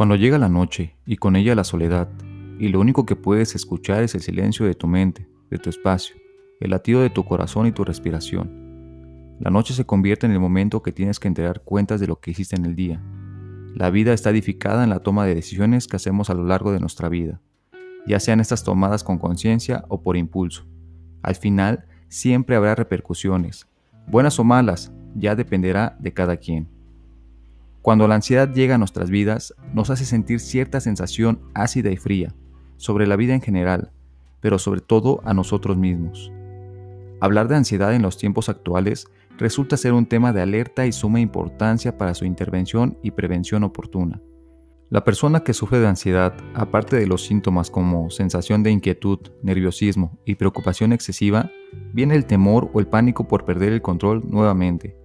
Cuando llega la noche y con ella la soledad, y lo único que puedes escuchar es el silencio de tu mente, de tu espacio, el latido de tu corazón y tu respiración. La noche se convierte en el momento que tienes que entregar cuentas de lo que hiciste en el día. La vida está edificada en la toma de decisiones que hacemos a lo largo de nuestra vida, ya sean estas tomadas con conciencia o por impulso. Al final, siempre habrá repercusiones, buenas o malas, ya dependerá de cada quien. Cuando la ansiedad llega a nuestras vidas, nos hace sentir cierta sensación ácida y fría sobre la vida en general, pero sobre todo a nosotros mismos. Hablar de ansiedad en los tiempos actuales resulta ser un tema de alerta y suma importancia para su intervención y prevención oportuna. La persona que sufre de ansiedad, aparte de los síntomas como sensación de inquietud, nerviosismo y preocupación excesiva, viene el temor o el pánico por perder el control nuevamente,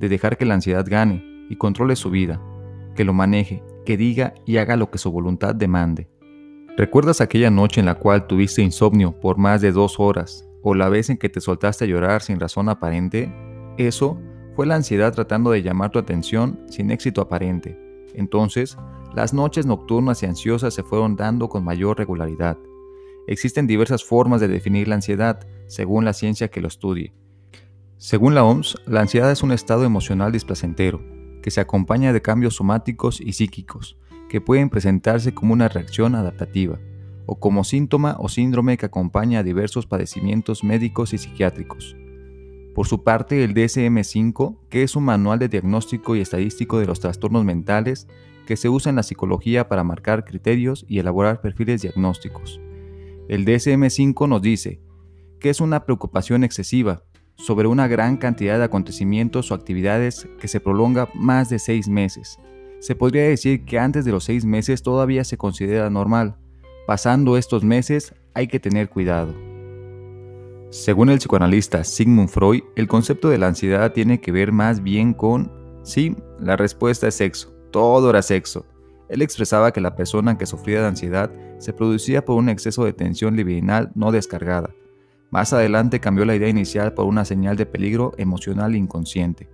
de dejar que la ansiedad gane y controle su vida, que lo maneje, que diga y haga lo que su voluntad demande. ¿Recuerdas aquella noche en la cual tuviste insomnio por más de dos horas o la vez en que te soltaste a llorar sin razón aparente? Eso fue la ansiedad tratando de llamar tu atención sin éxito aparente. Entonces, las noches nocturnas y ansiosas se fueron dando con mayor regularidad. Existen diversas formas de definir la ansiedad, según la ciencia que lo estudie. Según la OMS, la ansiedad es un estado emocional displacentero, que se acompaña de cambios somáticos y psíquicos, que pueden presentarse como una reacción adaptativa, o como síntoma o síndrome que acompaña a diversos padecimientos médicos y psiquiátricos. Por su parte, el DSM-5, que es un manual de diagnóstico y estadístico de los trastornos mentales que se usa en la psicología para marcar criterios y elaborar perfiles diagnósticos. El DSM-5 nos dice que es una preocupación excesiva, sobre una gran cantidad de acontecimientos o actividades que se prolonga más de seis meses. Se podría decir que antes de los seis meses todavía se considera normal. Pasando estos meses hay que tener cuidado. Según el psicoanalista Sigmund Freud, el concepto de la ansiedad tiene que ver más bien con, sí, la respuesta es sexo, todo era sexo. Él expresaba que la persona que sufría de ansiedad se producía por un exceso de tensión libidinal no descargada, más adelante cambió la idea inicial por una señal de peligro emocional inconsciente.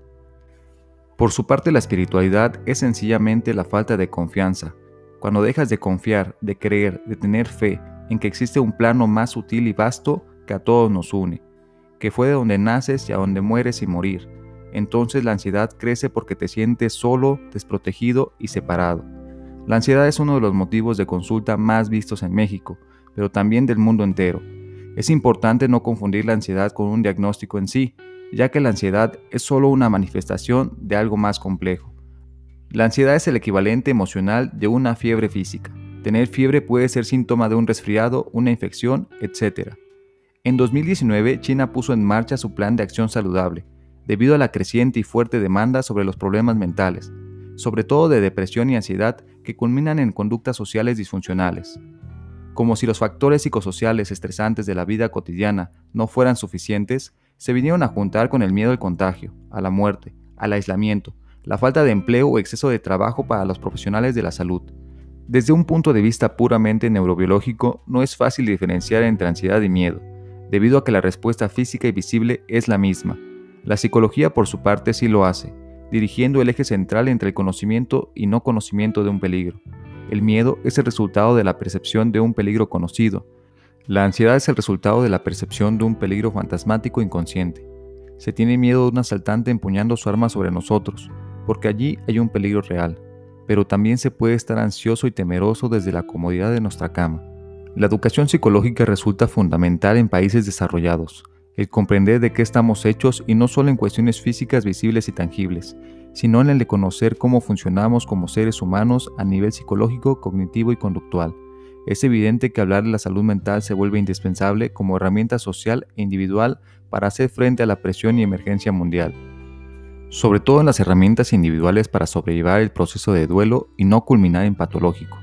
Por su parte, la espiritualidad es sencillamente la falta de confianza. Cuando dejas de confiar, de creer, de tener fe en que existe un plano más sutil y vasto que a todos nos une, que fue de donde naces y a donde mueres y morir, entonces la ansiedad crece porque te sientes solo, desprotegido y separado. La ansiedad es uno de los motivos de consulta más vistos en México, pero también del mundo entero es importante no confundir la ansiedad con un diagnóstico en sí, ya que la ansiedad es solo una manifestación de algo más complejo. La ansiedad es el equivalente emocional de una fiebre física. Tener fiebre puede ser síntoma de un resfriado, una infección, etc. En 2019, China puso en marcha su plan de acción saludable, debido a la creciente y fuerte demanda sobre los problemas mentales, sobre todo de depresión y ansiedad que culminan en conductas sociales disfuncionales. Como si los factores psicosociales estresantes de la vida cotidiana no fueran suficientes, se vinieron a juntar con el miedo al contagio, a la muerte, al aislamiento, la falta de empleo o exceso de trabajo para los profesionales de la salud. Desde un punto de vista puramente neurobiológico, no es fácil diferenciar entre ansiedad y miedo, debido a que la respuesta física y visible es la misma. La psicología por su parte sí lo hace, dirigiendo el eje central entre el conocimiento y no conocimiento de un peligro. El miedo es el resultado de la percepción de un peligro conocido. La ansiedad es el resultado de la percepción de un peligro fantasmático inconsciente. Se tiene miedo de un asaltante empuñando su arma sobre nosotros, porque allí hay un peligro real, pero también se puede estar ansioso y temeroso desde la comodidad de nuestra cama. La educación psicológica resulta fundamental en países desarrollados, el comprender de qué estamos hechos y no solo en cuestiones físicas visibles y tangibles, sino en el de conocer cómo funcionamos como seres humanos a nivel psicológico, cognitivo y conductual. Es evidente que hablar de la salud mental se vuelve indispensable como herramienta social e individual para hacer frente a la presión y emergencia mundial. Sobre todo en las herramientas individuales para sobrellevar el proceso de duelo y no culminar en patológico.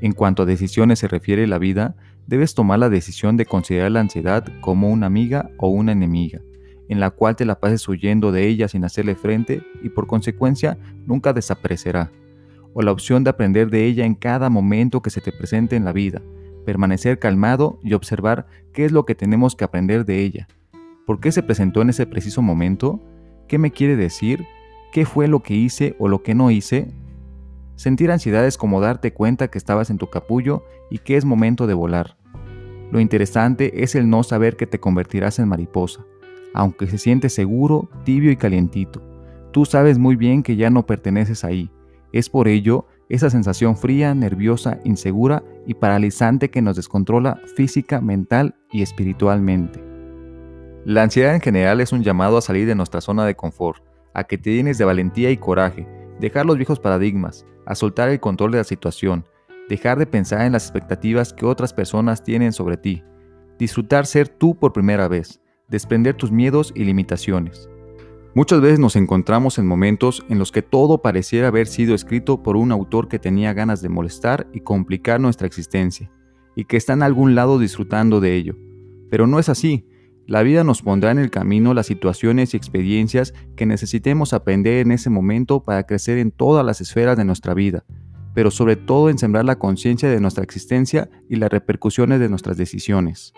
En cuanto a decisiones se refiere la vida, debes tomar la decisión de considerar la ansiedad como una amiga o una enemiga en la cual te la pases huyendo de ella sin hacerle frente y por consecuencia nunca desaparecerá, o la opción de aprender de ella en cada momento que se te presente en la vida, permanecer calmado y observar qué es lo que tenemos que aprender de ella. ¿Por qué se presentó en ese preciso momento? ¿Qué me quiere decir? ¿Qué fue lo que hice o lo que no hice? Sentir ansiedad es como darte cuenta que estabas en tu capullo y que es momento de volar. Lo interesante es el no saber que te convertirás en mariposa, aunque se siente seguro, tibio y calientito. Tú sabes muy bien que ya no perteneces ahí. Es por ello esa sensación fría, nerviosa, insegura y paralizante que nos descontrola física, mental y espiritualmente. La ansiedad en general es un llamado a salir de nuestra zona de confort, a que te llenes de valentía y coraje, dejar los viejos paradigmas, a soltar el control de la situación, dejar de pensar en las expectativas que otras personas tienen sobre ti, disfrutar ser tú por primera vez, desprender tus miedos y limitaciones. Muchas veces nos encontramos en momentos en los que todo pareciera haber sido escrito por un autor que tenía ganas de molestar y complicar nuestra existencia, y que está en algún lado disfrutando de ello. Pero no es así. La vida nos pondrá en el camino las situaciones y experiencias que necesitemos aprender en ese momento para crecer en todas las esferas de nuestra vida, pero sobre todo en sembrar la conciencia de nuestra existencia y las repercusiones de nuestras decisiones.